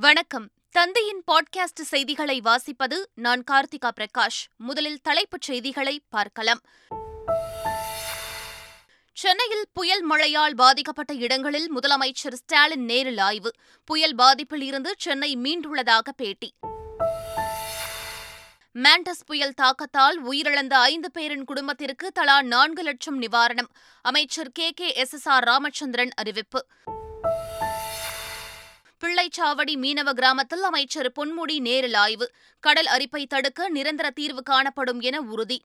வணக்கம். தந்தையின் பாட்காஸ்ட் செய்திகளை வாசிப்பது நான் கார்த்திகா பிரகாஷ். முதலில் தலைப்புச் செய்திகளை பார்க்கலாம். சென்னையில் புயல் மழையால் பாதிக்கப்பட்ட இடங்களில் முதலமைச்சர் ஸ்டாலின் நேரில் ஆய்வு. புயல் பாதிப்பில் இருந்து சென்னை மீண்டுள்ளதாக பேட்டி. மாண்டஸ் புயல் தாக்கத்தால் உயிரிழந்த ஐந்து பேரின் குடும்பத்திற்கு தலா நான்கு லட்சம் நிவாரணம். அமைச்சர் K K S S R Ramachandran அறிவிப்பு. பிள்ளைச்சாவடி மீனவ கிராமத்தில் அமைச்சர் பொன்முடி நேரில் ஆய்வு. கடல் அரிப்பை தடுக்க நிரந்தர தீர்வு காணப்படும் என உறுதி.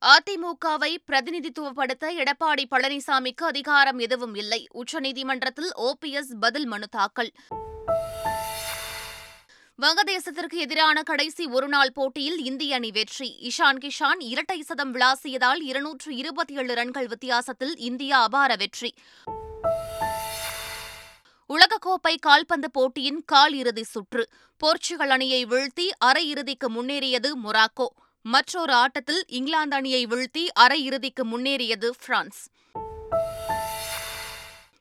அதிமுகவை பிரதிநிதித்துவப்படுத்த எடப்பாடி பழனிசாமிக்கு அதிகாரம் எதுவும் இல்லை. உச்சநீதிமன்றத்தில் ஓபிஎஸ் பதில் மனு தாக்கல். வங்கதேசத்திற்கு எதிரான கடைசி ஒருநாள் போட்டியில் இந்திய அணி வெற்றி. இஷான் கிஷான் இரட்டை சதம் விளாசியதால் இருநூற்று இருபத்தி ஏழு ரன்கள் வித்தியாசத்தில் இந்தியா அபார வெற்றி. உலகக்கோப்பை கால்பந்து போட்டியின் கால் இறுதி சுற்று. போர்ச்சுகல் அணியை வீழ்த்தி அரையிறுதிக்கு முன்னேறியது மொராக்கோ. மற்றொரு ஆட்டத்தில் இங்கிலாந்து அணியை வீழ்த்தி அரையிறுதிக்கு முன்னேறியது பிரான்ஸ்.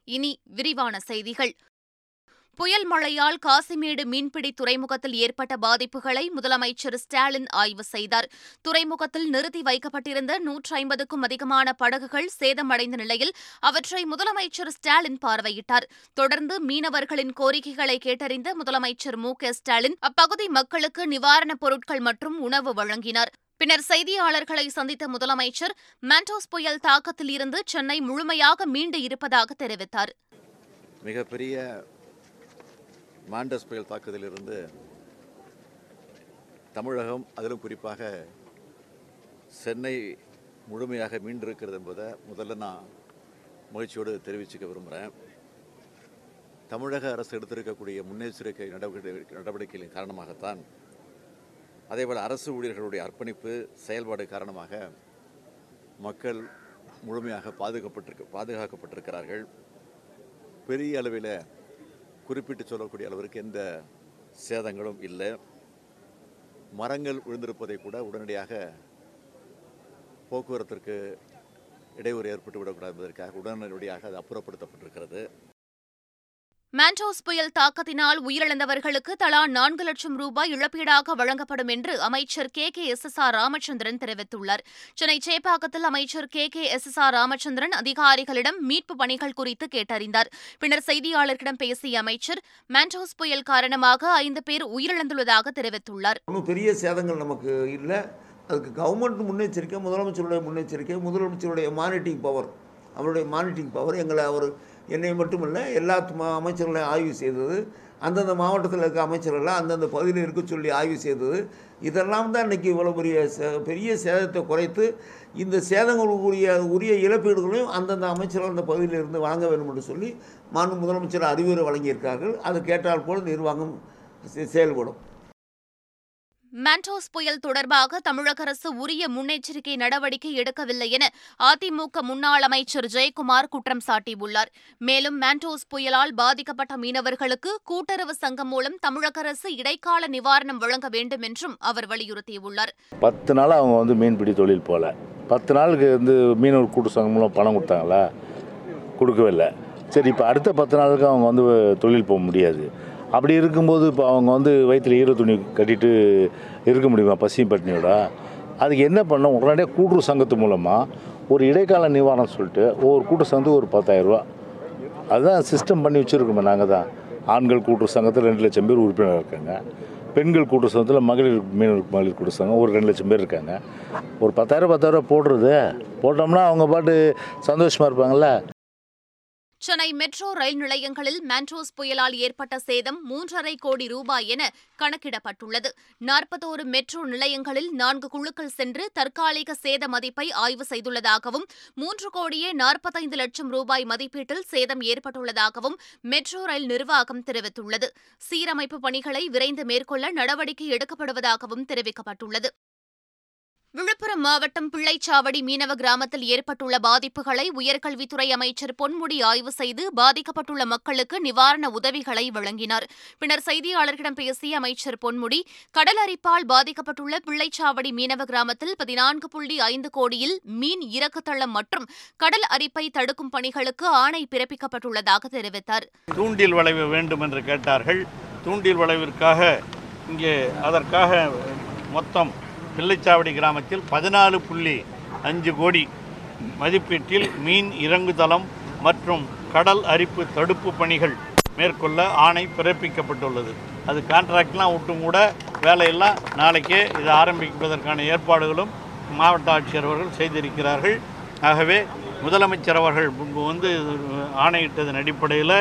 இனி விரிவான செய்திகள். புயல் மழையால் காசிமேடு மீன்பிடி துறைமுகத்தில் ஏற்பட்ட பாதிப்புகளை முதலமைச்சர் ஸ்டாலின் ஆய்வு செய்தார். துறைமுகத்தில் நிறுத்தி வைக்கப்பட்டிருந்த நூற்றி ஐம்பதுக்கும் அதிகமான படகுகள் சேதமடைந்த நிலையில் அவற்றை முதலமைச்சர் ஸ்டாலின் பார்வையிட்டார். தொடர்ந்து மீனவர்களின் கோரிக்கைகளை கேட்டறிந்த முதலமைச்சர் மு. க. ஸ்டாலின் அப்பகுதி மக்களுக்கு நிவாரணப் பொருட்கள் மற்றும் உணவு வழங்கினார். பின்னர் செய்தியாளர்களை சந்தித்த முதலமைச்சர் மாண்டோஸ் புயல் தாக்கத்தில் இருந்து சென்னை முழுமையாக மீண்டு இருப்பதாக தெரிவித்தார். மிகப்பெரிய மாண்டஸ் புயல் தாக்குதலிலிருந்து தமிழகம் அதிலும் குறிப்பாக சென்னை முழுமையாக மீண்டிருக்கிறது என்பதை முதல்ல நான் மகிழ்ச்சியோடு தெரிவிச்சுக்க விரும்புகிறேன் தமிழக அரசு எடுத்திருக்கக்கூடிய முன்னெச்சரிக்கை நடவடிக்கை நடவடிக்கைகளின் காரணமாகத்தான் அதேபோல் அரசு ஊழியர்களுடைய அர்ப்பணிப்பு செயல்பாடு காரணமாக மக்கள் முழுமையாக பாதுகாப்பட்டிருக்க பாதுகாக்கப்பட்டிருக்கிறார்கள். பெரிய அளவில் குறிப்பிட்டு சொல்லக்கூடிய அளவிற்கு எந்த சேதங்களும் இல்லை. மரங்கள் விழுந்திருப்பதை கூட உடனடியாக போக்குவரத்திற்கு இடையூறு ஏற்பட்டு விடக்கூடாது என்பதற்காக உடனடியாக அது அப்புறப்படுத்தப்பட்டிருக்கிறது. மாண்டோஸ் புயல் தாக்கத்தினால் உயிரிழந்தவர்களுக்கு தலா நான்கு லட்சம் ரூபாய் இழப்பீடாக வழங்கப்படும் என்று அமைச்சர் K. K. S. S. R. Ramachandran தெரிவித்துள்ளார். சென்னை சேப்பாக்கத்தில் அமைச்சர் K. K. S. S. R. Ramachandran அதிகாரிகளிடம் மீட்பு பணிகள் குறித்து கேட்டறிந்தார். பின்னர் செய்தியாளர்களிடம் பேசிய அமைச்சர் மாண்டோஸ் புயல் காரணமாக ஐந்து பேர் உயிரிழந்துள்ளதாக தெரிவித்துள்ளார். பெரிய சேதங்கள் நமக்கு இல்லை. அதுக்கு கவர்மெண்ட் முன்னெச்சரிக்கை முதலமைச்சருடைய முன்னெச்சரிக்கை முதலமைச்சருடைய மானிட்டிங் பவர் அவருடைய மானிட்டிங் பவர் எங்களை அவர் என்னை மட்டுமல்ல எல்லா அமைச்சர்களையும் ஆய்வு செய்தது அந்தந்த மாவட்டத்தில் இருக்க அமைச்சர்கள்லாம் அந்தந்த பகுதியில் இருக்க சொல்லி ஆய்வு செய்தது. இதெல்லாம் தான் இன்றைக்கி இவ்வளோ பெரிய சே- பெரிய சேதத்தை குறைத்து இந்த சேதங்களுக்குரிய உரிய இழப்பீடுகளையும் அந்தந்த அமைச்சர்கள் அந்த பகுதியில் இருந்து வழங்க வேண்டும் என்று சொல்லி மாநில முதலமைச்சர் அறிவுரை வழங்கியிருக்கார்கள் அதை கேட்டால் போல் நிர்வாகம் செ- செயல்படும். மாண்டோஸ் புயல் தொடர்பாக தமிழக அரசு உரிய முன்னெச்சரிக்கை நடவடிக்கை எடுக்கவில்லை என அதிமுக முன்னாள் அமைச்சர் ஜெயக்குமார் குற்றம் சாட்டியுள்ளார். மேலும் மாண்டோஸ் புயலால் பாதிக்கப்பட்ட மீனவர்களுக்கு கூட்டுறவு சங்கம் மூலம் தமிழக அரசு இடைக்கால நிவாரணம் வழங்க வேண்டும் என்றும் அவர் வலியுறுத்தியுள்ளார். பத்து நாள் அவங்க வந்து மீன்பிடி தொழில் போல. பத்து நாளுக்கு வந்து மீனவர் கூட்டு சங்கம் மூலம் பணம் கொடுத்தாங்களா? கொடுக்கவே இல்லை. சரி இப்போ அடுத்த பத்து நாளுக்கு அவங்க வந்து தொழில் போக முடியாது. அப்படி இருக்கும்போது இப்போ அவங்க வந்து வயிற்றில் ஈர துணி கட்டிட்டு இருக்க முடியுமா பசியும் பட்டினியோட? அதுக்கு என்ன பண்ணோம் உடனடியாக கூட்டுறவு சங்கத்து மூலமாக ஒரு இடைக்கால நிவாரணம் சொல்லிட்டு ஒவ்வொரு கூட்டு சங்கத்துக்கு ஒரு பத்தாயிரரூபா அதுதான் சிஸ்டம் பண்ணி வச்சுருக்கோமே நாங்கள் தான். ஆண்கள் கூட்டுறவு சங்கத்தில் ரெண்டு லட்சம் பேர் உறுப்பினர் இருக்காங்க. பெண்கள் கூட்டுறவு சங்கத்தில் மகளிர் மீனவர் மகளிர் கூட்டுறவு சங்கம் ஒரு ரெண்டு லட்சம் பேர் இருக்காங்க. ஒரு பத்தாயிரம் பத்தாயிரம் போடுறது. போட்டோம்னா அவங்க பாட்டு சந்தோஷமாக இருப்பாங்கள்ல சென்னை மெட்ரோ ரயில் நிலையங்களில் மாண்டோஸ் புயலால் ஏற்பட்ட சேதம் மூன்றரை கோடி ரூபாய் என கணக்கிடப்பட்டுள்ளது. நாற்பத்தோரு மெட்ரோ நிலையங்களில் நான்கு குழுக்கள் சென்று தற்காலிக சேத மதிப்பை ஆய்வு செய்துள்ளதாகவும் மூன்று கோடியே நாற்பத்தைந்து லட்சம் ரூபாய் மதிப்பீட்டில் சேதம் ஏற்பட்டுள்ளதாகவும் மெட்ரோ ரயில் நிர்வாகம் தெரிவித்துள்ளது. சீரமைப்பு பணிகளை விரைந்து மேற்கொள்ள நடவடிக்கை எடுக்கப்படுவதாகவும் தெரிவிக்கப்பட்டுள்ளது. விழுப்புரம் மாவட்டம் பிள்ளைச்சாவடி மீனவ கிராமத்தில் ஏற்பட்டுள்ள பாதிப்புகளை உயர்கல்வித்துறை அமைச்சர் பொன்முடி ஆய்வு செய்து பாதிக்கப்பட்டுள்ள மக்களுக்கு நிவாரண உதவிகளை வழங்கினார். பின்னர் செய்தியாளர்களிடம் பேசிய அமைச்சர் பொன்முடி கடல் அரிப்பால் பாதிக்கப்பட்டுள்ள பிள்ளைச்சாவடி மீனவ கிராமத்தில் பதினான்கு புள்ளி ஐந்து கோடியில் மீன் இறக்குதளம் மற்றும் கடல் அரிப்பை தடுக்கும் பணிகளுக்கு ஆணை பிறப்பிக்கப்பட்டுள்ளதாக தெரிவித்தார். தூண்டில் வளைவு வேண்டும் என்று கேட்டார்கள். தூண்டில் வளைவிற்காக இங்கே அதற்காக மொத்தம் பிள்ளைச்சாவடி கிராமத்தில் பதினாலு புள்ளி அஞ்சு கோடி மதிப்பீட்டில் மீன் இறங்குதளம் மற்றும் கடல் அரிப்பு தடுப்பு பணிகள் மேற்கொள்ள ஆணை பிறப்பிக்கப்பட்டுள்ளது. அது கான்ட்ராக்ட்லாம் விட்டும் கூட வேலையெல்லாம் நாளைக்கே இது ஆரம்பிப்பதற்கான ஏற்பாடுகளும் மாவட்ட ஆட்சியர் அவர்கள் செய்திருக்கிறார்கள். ஆகவே முதலமைச்சர் அவர்கள் முன்பு வந்து ஆணையிட்டதன் அடிப்படையில்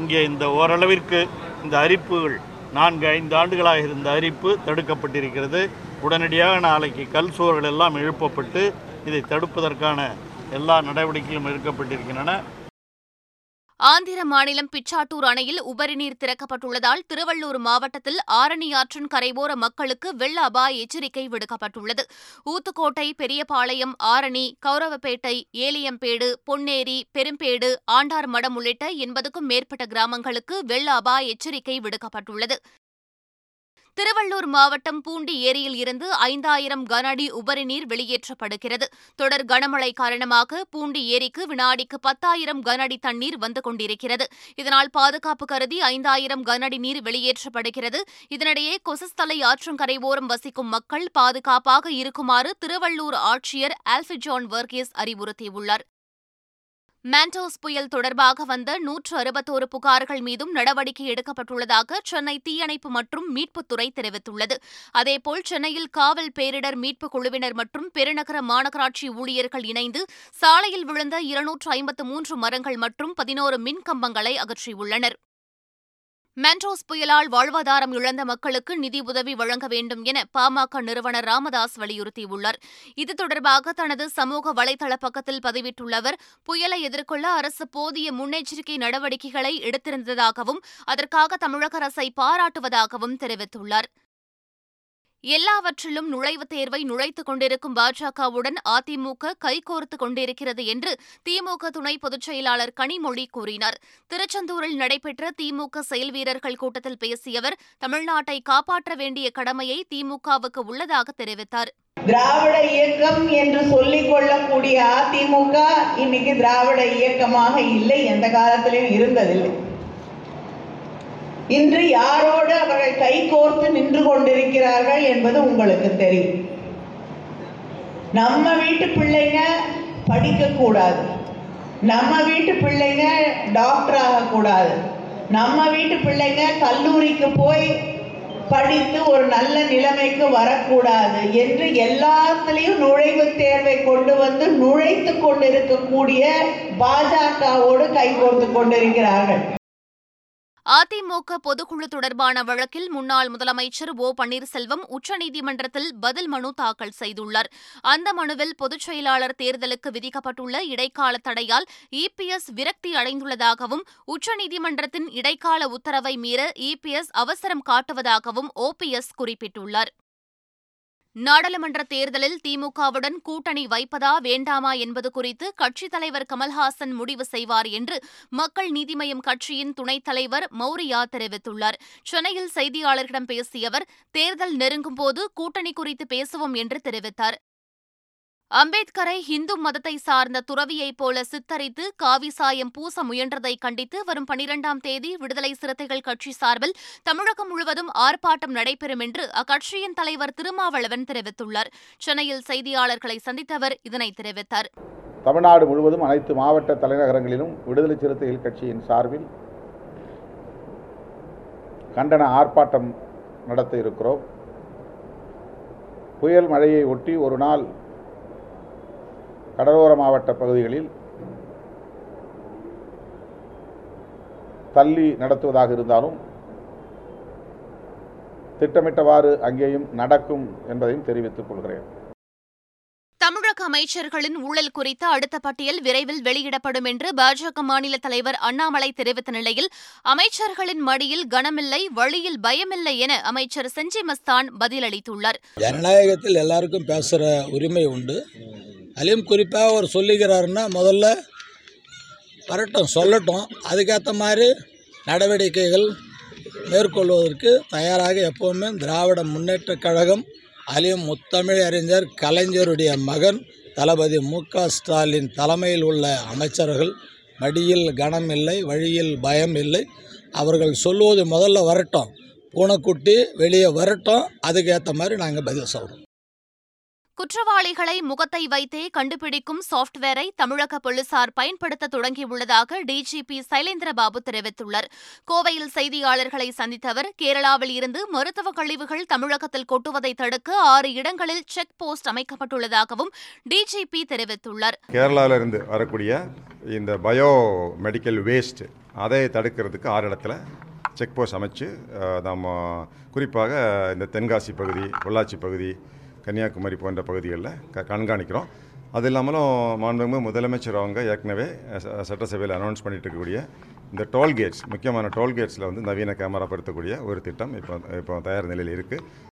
இங்கே இந்த ஓரளவிற்கு இந்த அரிப்புகள் நான்கு ஐந்து ஆண்டுகளாக இருந்த அரிப்பு தடுக்கப்பட்டிருக்கிறது. உடனடியாக நாளைக்கு கல் சுவர்கள் எல்லாம் எழுப்பப்பட்டு இதை தடுப்பதற்கான எல்லா நடவடிக்கைகளும் எடுக்கப்பட்டிருக்கின்றன. ஆந்திர மாநிலம் பிச்சாட்டூர் அணையில் உபரிநீர் திறக்கப்பட்டுள்ளதால் திருவள்ளூர் மாவட்டத்தில் ஆரணி ஆற்றின் கரைவோர மக்களுக்கு வெள்ள அபாய எச்சரிக்கை விடுக்கப்பட்டுள்ளது. ஊத்துக்கோட்டை பெரியபாளையம் ஆரணி கௌரவப்பேட்டை ஏலியம்பேடு பொன்னேரி பெரும்பேடு ஆண்டார்மடம் உள்ளிட்ட எண்பதுக்கும் மேற்பட்ட கிராமங்களுக்கு வெள்ள அபாய எச்சரிக்கை விடுக்கப்பட்டுள்ளது. திருவள்ளூர் மாவட்டம் பூண்டி ஏரியில் இருந்து ஐந்தாயிரம் கன அடி உபரி நீர் வெளியேற்றப்படுகிறது. தொடர் கனமழை காரணமாக பூண்டி ஏரிக்கு வினாடிக்கு பத்தாயிரம் கன அடி தண்ணீர் வந்து கொண்டிருக்கிறது. இதனால் பாதுகாப்பு கருதி ஐந்தாயிரம் கன அடி நீர் வெளியேற்றப்படுகிறது. இதனிடையே கொசஸ்தலை ஆற்றங்கரை ஓரம் வசிக்கும் மக்கள் பாதுகாப்பாக இருக்குமாறு திருவள்ளூர் ஆட்சியர் ஆல்ஃபிஜான் வர்கீஸ் அறிவுறுத்தியுள்ளார். மேண்டோஸ் புயல் தொடர்பாக வந்த நூற்று அறுபத்தோரு புகார்கள் மீதும் நடவடிக்கை எடுக்கப்பட்டுள்ளதாக சென்னை தீயணைப்பு மற்றும் மீட்புத்துறை தெரிவித்துள்ளது. அதேபோல் சென்னையில் காவல் பேரிடர் மீட்புக் குழுவினர் மற்றும் பெருநகர மாநகராட்சி ஊழியர்கள் இணைந்து சாலையில் விழுந்த இருநூற்று ஐம்பத்து மூன்று மரங்கள் மற்றும் பதினோரு மின் கம்பங்களை அகற்றியுள்ளனர். மென்டோஸ் புயலால் வாழ்வாதாரம் இழந்த மக்களுக்கு நிதி உதவி வழங்க வேண்டும் என பாமக நிறுவனர் ராமதாஸ் வலியுறுத்தியுள்ளார். இது தொடர்பாக தனது சமூக வலைதள பக்கத்தில் பதிவிட்டுள்ள அவர் புயலை எதிர்கொள்ள அரசு போதிய முன்னெச்சரிக்கை நடவடிக்கைகளை எடுத்திருந்ததாகவும் அதற்காக தமிழக அரசை பாராட்டுவதாகவும் தெரிவித்துள்ளார். எல்லாவற்றிலும் நுழைவுத் தேர்வை நுழைத்துக் கொண்டிருக்கும் பாஜகவுடன் அதிமுக கைகோர்த்து கொண்டிருக்கிறது என்று திமுக துணை பொதுச் செயலாளர் கனிமொழி கூறினார். திருச்செந்தூரில் நடைபெற்ற திமுக செயல் வீரர்கள் கூட்டத்தில் பேசிய அவர் தமிழ்நாட்டை காப்பாற்ற வேண்டிய கடமையை திமுகவுக்கு உள்ளதாக தெரிவித்தார். திராவிட இயக்கம் என்று சொல்லிக் கொள்ளக்கூடிய அதிமுக இன்னைக்கு திராவிட இயக்கமாக இல்லை எந்த காலத்திலும் இருந்ததில்லை. இன்று யாரோடு அவர்கள் கொண்டிருக்கிறார்கள் என்பது உங்களுக்கு தெரியும். நம்ம வீட்டு பிள்ளைங்க படிக்க கூடாது. நம்ம வீட்டு பிள்ளைங்க டாக்டர் ஆகக்கூடாது நம்ம வீட்டு பிள்ளைங்க கல்லூரிக்கு போய் படித்து ஒரு நல்ல நிலைமைக்கு வரக்கூடாது என்று எல்லாத்துலேயும் நுழைவுத் தேர்வை கொண்டு வந்து நுழைத்து கொண்டிருக்கக்கூடிய பாஜகவோடு கைகோர்த்து கொண்டிருக்கிறார்கள். அதிமுக பொதுக்குழு தொடர்பான வழக்கில் முன்னாள் முதலமைச்சர் ஓ பன்னீர்செல்வம் உச்சநீதிமன்றத்தில் பதில் மனு தாக்கல் செய்துள்ளார். அந்த மனுவில் பொதுச் செயலாளர் தேர்தலுக்கு விதிக்கப்பட்டுள்ள இடைக்கால தடையால் இபிஎஸ் விரக்தி அடைந்துள்ளதாகவும் உச்சநீதிமன்றத்தின் இடைக்கால உத்தரவை மீற இபிஎஸ் அவசரம் காட்டுவதாகவும் ஓபிஎஸ் குறிப்பிட்டுள்ளார். நாடாளுமன்ற தேர்தலில் திமுகவுடன் கூட்டணி வைப்பதா வேண்டாமா என்பது குறித்து கட்சித் தலைவர் கமல்ஹாசன் முடிவு செய்வார் என்று மக்கள் நீதி மய்யம் கட்சியின் துணைத் தலைவர் மௌரியா தெரிவித்துள்ளார். சென்னையில் செய்தியாளர்களிடம் பேசிய அவர் தேர்தல் நெருங்கும்போது கூட்டணி குறித்து பேசுவோம் என்று தெரிவித்தார். அம்பேத்கரை இந்து மதத்தை சார்ந்த துறவியைப் போல சித்தரித்து காவி சாயம் பூச முயன்றதை கண்டித்து வரும் பனிரெண்டாம் தேதி விடுதலை சிறுத்தைகள் கட்சி சார்பில் தமிழகம் முழுவதும் ஆர்ப்பாட்டம் நடைபெறும் என்று அக்கட்சியின் தலைவர் திருமாவளவன் தெரிவித்துள்ளார். சென்னையில் செய்தியாளர்களை சந்தித்தவர் இதனை தெரிவித்தார். தமிழ்நாடு முழுவதும் அனைத்து மாவட்ட தலைநகரங்களிலும் விடுதலை சிறுத்தைகள் கட்சியின் சார்பில் கண்டன ஆர்ப்பாட்டம் நடத்த இருக்கிறோம். புயல் மழையை ஒட்டி ஒரு நாள் கடலோர மாவட்ட பகுதிகளில் தள்ளி நடத்துவதாக இருந்தாலும் திட்டமிட்டவாறு அங்கேயும் நடக்கும் என்பதையும் தெரிவித்துக் கொள்கிறேன். தமிழக அமைச்சர்களின் ஊழல் குறித்த அடுத்த பட்டியல் விரைவில் வெளியிடப்படும் என்று பாஜக மாநில தலைவர் அண்ணாமலை தெரிவித்த நிலையில் அமைச்சர்களின் மடியில் கனமில்லை வழியில் பயமில்லை என அமைச்சர் செஞ்சி மஸ்தான் பதிலளித்துள்ளார். ஜனநாயகத்தில் எல்லாருக்கும் பேசுகிற உரிமை உண்டு. அலீம் குறிப்பாக அவர் சொல்லுகிறாருன்னா முதல்ல வரட்டும் சொல்லட்டும். அதுக்கேற்ற மாதிரி நடவடிக்கைகள் மேற்கொள்வதற்கு தயாராக எப்போவுமே திராவிட முன்னேற்றக் கழகம் அதிலும் முத்தமிழ் அறிஞர் கலைஞருடைய மகன் தளபதி மு ஸ்டாலின் தலைமையில் உள்ள அமைச்சர்கள். மடியில் கனம் இல்லை வழியில் பயம் இல்லை. அவர்கள் சொல்லுவது முதல்ல வரட்டும். பூனைக்குட்டி வெளியே வரட்டும். அதுக்கேற்ற மாதிரி நாங்கள் பதில் சொல்கிறோம் குற்றவாளிகளை முகத்தை வைத்தே கண்டுபிடிக்கும் சாப்ட்வேரை தமிழக போலீசார் பயன்படுத்த தொடங்கியுள்ளதாக டிஜிபி சைலேந்திரபாபு தெரிவித்துள்ளார். கோவையில் செய்தியாளர்களை சந்தித்த அவர் கேரளாவில் இருந்து மருத்துவ கழிவுகள் தமிழகத்தில் கொட்டுவதை தடுக்க ஆறு இடங்களில் செக் போஸ்ட் அமைக்கப்பட்டுள்ளதாகவும் டிஜிபி தெரிவித்துள்ளார். கேரளாவிலிருந்து வரக்கூடிய இந்த பயோ மெடிக்கல் வேஸ்ட் அதை தடுக்கிறதுக்கு ஆறு இடத்துல செக் போஸ்ட் அமைச்சு அஹ், நம்ம குறிப்பாக இந்த தென்காசி பகுதி பொள்ளாச்சி பகுதி கன்னியாகுமரி போன்ற பகுதிகளில் க கண்காணிக்கிறோம். அது இல்லாமலும் மாண்புமிகு முதலமைச்சர் அவங்க ஏற்கனவே சட்டசபையில் அனௌன்ஸ் பண்ணிட்டு இருக்கக்கூடிய இந்த டோல்கேட்ஸ் முக்கியமான டோல்கேட்ஸில் வந்து நவீன கேமரா படுத்தக்கூடிய ஒரு திட்டம் இப்போ இப்போ தயார் நிலையில் இருக்குது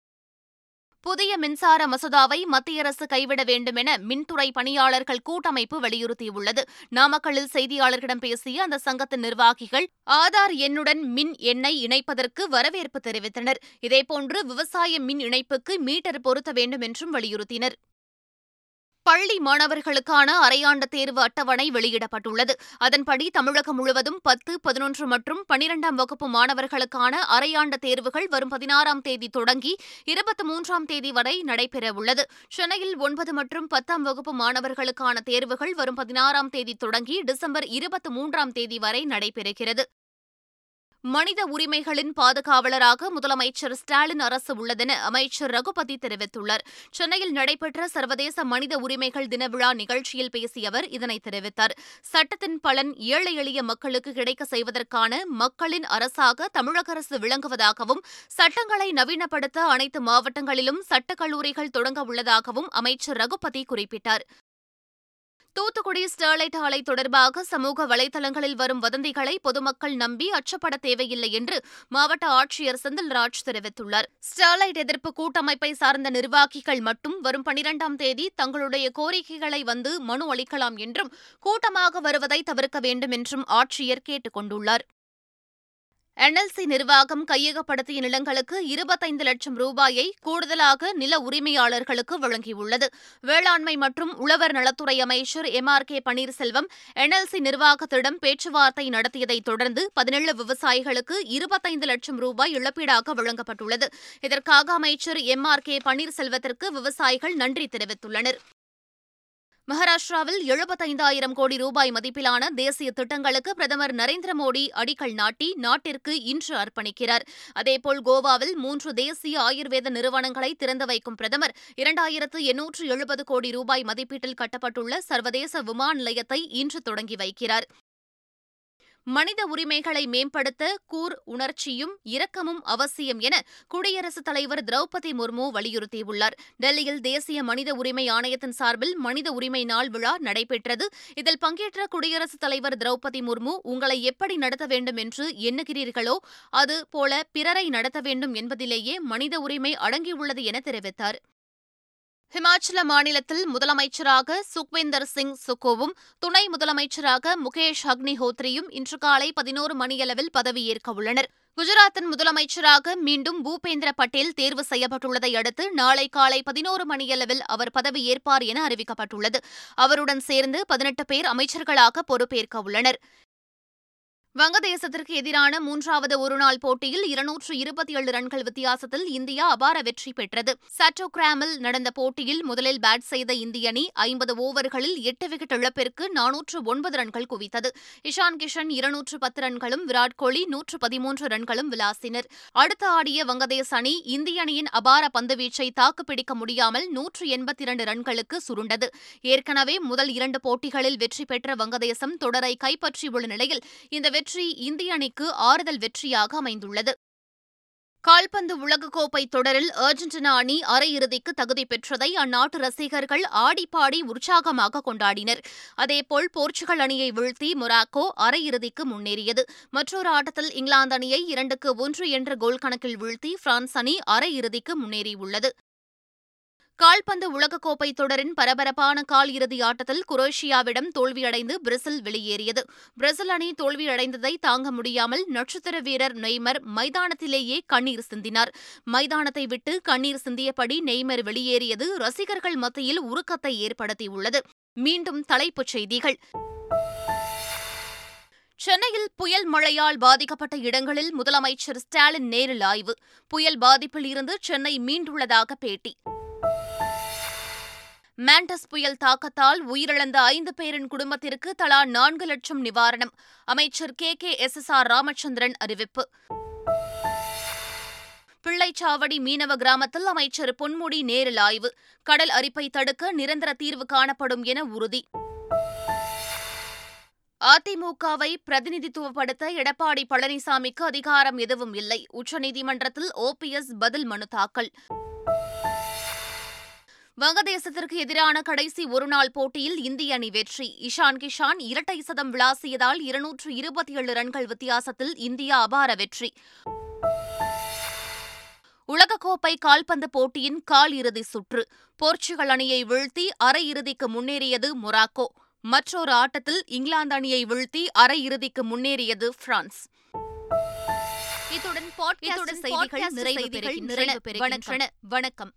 புதிய மின்சார மசோதாவை மத்திய அரசு கைவிட வேண்டும் என மின்துறை பணியாளர்கள் கூட்டமைப்பு வலியுறுத்தியுள்ளது. நாமக்கல்லில் செய்தியாளர்களிடம் பேசிய அந்த சங்கத்தின் நிர்வாகிகள் ஆதார் எண்ணுடன் மின் எண்ணை இணைப்பதற்கு வரவேற்பு தெரிவித்தனர். இதேபோன்று விவசாய மின் இணைப்புக்கு மீட்டர் பொருத்த வேண்டும் என்றும் வலியுறுத்தினர். பள்ளி மாணவர்களுக்கான அரையாண்டு தேர்வு அட்டவணை வெளியிடப்பட்டுள்ளது. அதன்படி தமிழகம் முழுவதும் பத்து பதினொன்று மற்றும் பனிரெண்டாம் வகுப்பு மாணவர்களுக்கான அரையாண்டு தேர்வுகள் வரும் பதினாறாம் தேதி தொடங்கி இருபத்தி மூன்றாம் தேதி வரை நடைபெறவுள்ளது. சென்னையில் ஒன்பது மற்றும் பத்தாம் வகுப்பு மாணவர்களுக்கான தேர்வுகள் வரும் பதினாறாம் தேதி தொடங்கி டிசம்பர் இருபத்தி மூன்றாம் தேதி வரை நடைபெறுகிறது. மனித உரிமைகளின் பாதுகாவலராக முதலமைச்சர் ஸ்டாலின் அரசு உள்ளதென அமைச்சர் ரகுபதி தெரிவித்துள்ளார். சென்னையில் நடைபெற்ற சர்வதேச மனித உரிமைகள் தின விழா நிகழ்ச்சியில் பேசிய அவர் இதனை தெரிவித்தார். சட்டத்தின் பலன் ஏழை எளிய மக்களுக்கு கிடைக்க செய்வதற்கான மக்களின் அரசாக தமிழக அரசு விளங்குவதாகவும் சட்டங்களை நவீனப்படுத்த அனைத்து மாவட்டங்களிலும் சட்டக் கல்லூரிகள் தொடங்க உள்ளதாகவும் அமைச்சர் ரகுபதி குறிப்பிட்டார். தூத்துக்குடி ஸ்டெர்லைட் ஆலை தொடர்பாக சமூக வலைதளங்களில் வரும் வதந்திகளை பொதுமக்கள் நம்பி அச்சப்பட தேவையில்லை என்று மாவட்ட ஆட்சியர் செந்தில்ராஜ் தெரிவித்துள்ளார். ஸ்டெர்லைட் எதிர்ப்பு கூட்டமைப்பை சார்ந்த நிர்வாகிகள் மட்டும் வரும் பனிரெண்டாம் தேதி தங்களுடைய கோரிக்கைகளை வந்து மனு அளிக்கலாம் என்றும் கூட்டமாக வருவதை தவிர்க்க வேண்டும் என்றும் ஆட்சியர் கேட்டுக் கொண்டுள்ளார். என்எல்சி நிர்வாகம் கையகப்படுத்திய நிலங்களுக்கு இருபத்தைந்து லட்சம் ரூபாயை கூடுதலாக நில உரிமையாளர்களுக்கு வழங்கியுள்ளது. வேளாண்மை மற்றும் உழவர் நலத்துறை அமைச்சர் M. R. K. Panneerselvam NLC நிர்வாகத்திடம் பேச்சுவார்த்தை நடத்தியதைத் தொடர்ந்து பதினேழு விவசாயிகளுக்கு இருபத்தைந்து லட்சம் ரூபாய் இழப்பீடாக வழங்கப்பட்டுள்ளது. இதற்காக அமைச்சர் எம். ஆர். கே. பன்னீர்செல்வத்திற்கு விவசாயிகள் நன்றி தெரிவித்துள்ளனர். மகாராஷ்டிராவில் எழுபத்தைந்தாயிரம் கோடி ரூபாய் மதிப்பிலான தேசிய திட்டங்களுக்கு பிரதமர் நரேந்திர மோடி அடிக்கல் நாட்டி நாட்டிற்கு இன்று அர்ப்பணிக்கிறார். அதேபோல் கோவாவில் மூன்று தேசிய ஆயுர்வேத நிறுவனங்களை திறந்து வைக்கும் பிரதமர் இரண்டாயிரத்து எண்ணூற்று எழுபது கோடி ரூபாய் மதிப்பீட்டில் கட்டப்பட்டுள்ள சர்வதேச விமான நிலையத்தை இன்று தொடங்கி வைக்கிறார். மனித உரிமைகளை மேம்படுத்த கூர் உணர்ச்சியும் இரக்கமும் அவசியம் என குடியரசுத் தலைவர் திரௌபதி முர்மு வலியுறுத்தியுள்ளார். டெல்லியில் தேசிய மனித உரிமை ஆணையத்தின் சார்பில் மனித உரிமை நாள் விழா நடைபெற்றது. இதில் பங்கேற்ற குடியரசுத் தலைவர் திரௌபதி முர்மு உங்களை எப்படி நடத்த வேண்டும் என்று எண்ணுகிறீர்களோ அது போல பிறரை நடத்த வேண்டும் என்பதிலேயே மனித உரிமை அடங்கியுள்ளது என தெரிவித்தார். ஹிமாச்சல மாநிலத்தில் முதலமைச்சராக சுக்விந்தர் சிங் சுக்கோவும் துணை முதலமைச்சராக முகேஷ் அக்னிஹோத்ரியும் இன்று காலை பதினோரு மணியளவில் பதவியேற்க உள்ளனர். குஜராத்தின் முதலமைச்சராக மீண்டும் பூபேந்திர பட்டேல் தேர்வு செய்யப்பட்டுள்ளதை அடுத்து நாளை காலை பதினோரு மணியளவில் அவர் பதவியேற்பார் என அறிவிக்கப்பட்டுள்ளது. அவருடன் சேர்ந்து பதினெட்டு பேர் அமைச்சர்களாக பொறுப்பேற்க உள்ளனர். வங்கதேசத்திற்கு எதிரான மூன்றாவது ஒருநாள் போட்டியில் இருநூற்று இருபத்தி ஏழு ரன்கள் வித்தியாசத்தில் இந்தியா அபார வெற்றி பெற்றது. சட்டோகிராமில் நடந்த போட்டியில் முதலில் பேட் செய்த இந்திய அணி ஐம்பது ஓவர்களில் எட்டு விக்கெட் இழப்பிற்கு நானூற்று ஒன்பது ரன்கள் குவித்தது. இஷான் கிஷன் இருநூற்று பத்து ரன்களும் விராட் கோலி நூற்று பதிமூன்று ரன்களும் விளாசினர். அடுத்து ஆடிய வங்கதேச அணி இந்திய அணியின் அபார பந்துவீச்சை தாக்குப்பிடிக்க முடியாமல் நூற்று எண்பத்தி இரண்டு ரன்களுக்கு சுருண்டது. ஏற்கனவே முதல் இரண்டு போட்டிகளில் வெற்றி பெற்ற வங்கதேசம் தொடரை கைப்பற்றியுள்ள நிலையில் இந்த வெற்றி இந்திய அணிக்கு ஆறுதல் வெற்றியாக அமைந்துள்ளது. கால்பந்து உலகக்கோப்பை தொடரில் அர்ஜென்டினா அணி அரையிறுதிக்கு தகுதி பெற்றதை அந்நாட்டு ரசிகர்கள் ஆடிப்பாடி உற்சாகமாக கொண்டாடினர். அதேபோல் போர்ச்சுகல் அணியை வீழ்த்தி மொராக்கோ அரையிறுதிக்கு முன்னேறியது. மற்றொரு ஆட்டத்தில் இங்கிலாந்து அணியை இரண்டுக்கு ஒன்று என்ற கோல் கணக்கில் வீழ்த்தி பிரான்ஸ் அணி அரையிறுதிக்கு முன்னேறியுள்ளது. கால்பந்து உலகக்கோப்பை தொடரின் பரபரப்பான கால் இறுதி ஆட்டத்தில் குரோஷியாவிடம் தோல்வியடைந்து பிரேசில் வெளியேறியது. பிரேசில் அணி தோல்வியடைந்ததை தாங்க முடியாமல் நட்சத்திர வீரர் நெய்மர் மைதானத்திலேயே கண்ணீர் சிந்தினார். மைதானத்தை விட்டு கண்ணீர் சிந்தியபடி நெய்மர் வெளியேறியது ரசிகர்கள் மத்தியில் உருக்கத்தை ஏற்படுத்தியுள்ளது. மீண்டும் தலைப்புச் செய்திகள். சென்னையில் புயல் மழையால் பாதிக்கப்பட்ட இடங்களில் முதலமைச்சர் ஸ்டாலின் நேரில் ஆய்வு. புயல் பாதிப்பில் இருந்து சென்னை மீண்டுள்ளதாக பேட்டி. மேண்டஸ் புயல் தாக்கத்தால் உயிரிழந்த ஐந்து பேரின் குடும்பத்திற்கு தலா நான்கு லட்சம் நிவாரணம் அமைச்சர் K. K. S. S. R. Ramachandran அறிவிப்பு. பிள்ளைச்சாவடி மீனவ கிராமத்தில் அமைச்சர் பொன்முடி நேரில் ஆய்வு. கடல் அரிப்பை தடுக்க நிரந்தர தீர்வு காணப்படும் என உறுதி. அதிமுகவை பிரதிநிதித்துவப்படுத்த எடப்பாடி பழனிசாமிக்கு அதிகாரம் எதுவும் இல்லை. உச்சநீதிமன்றத்தில் ஓபிஎஸ் பதில் மனு தாக்கல். வங்கதேசத்திற்கு எதிரான கடைசி ஒருநாள் போட்டியில் இந்திய அணி வெற்றி. இஷான் கிஷான் இரட்டை சதம் விளாசியதால் இருநூற்று இருபத்தி ஏழு ரன்கள் வித்தியாசத்தில் இந்தியா அபார வெற்றி. உலகக்கோப்பை கால்பந்து போட்டியின் கால் இறுதி சுற்று. போர்ச்சுகல் அணியை வீழ்த்தி அரையிறுதிக்கு முன்னேறியது மொராக்கோ. மற்றொரு ஆட்டத்தில் இங்கிலாந்து அணியை வீழ்த்தி அரையிறுதிக்கு முன்னேறியது பிரான்ஸ். இத்துடன் செய்திகள் நிறைவு பெறுகின்றன. வணக்கம்.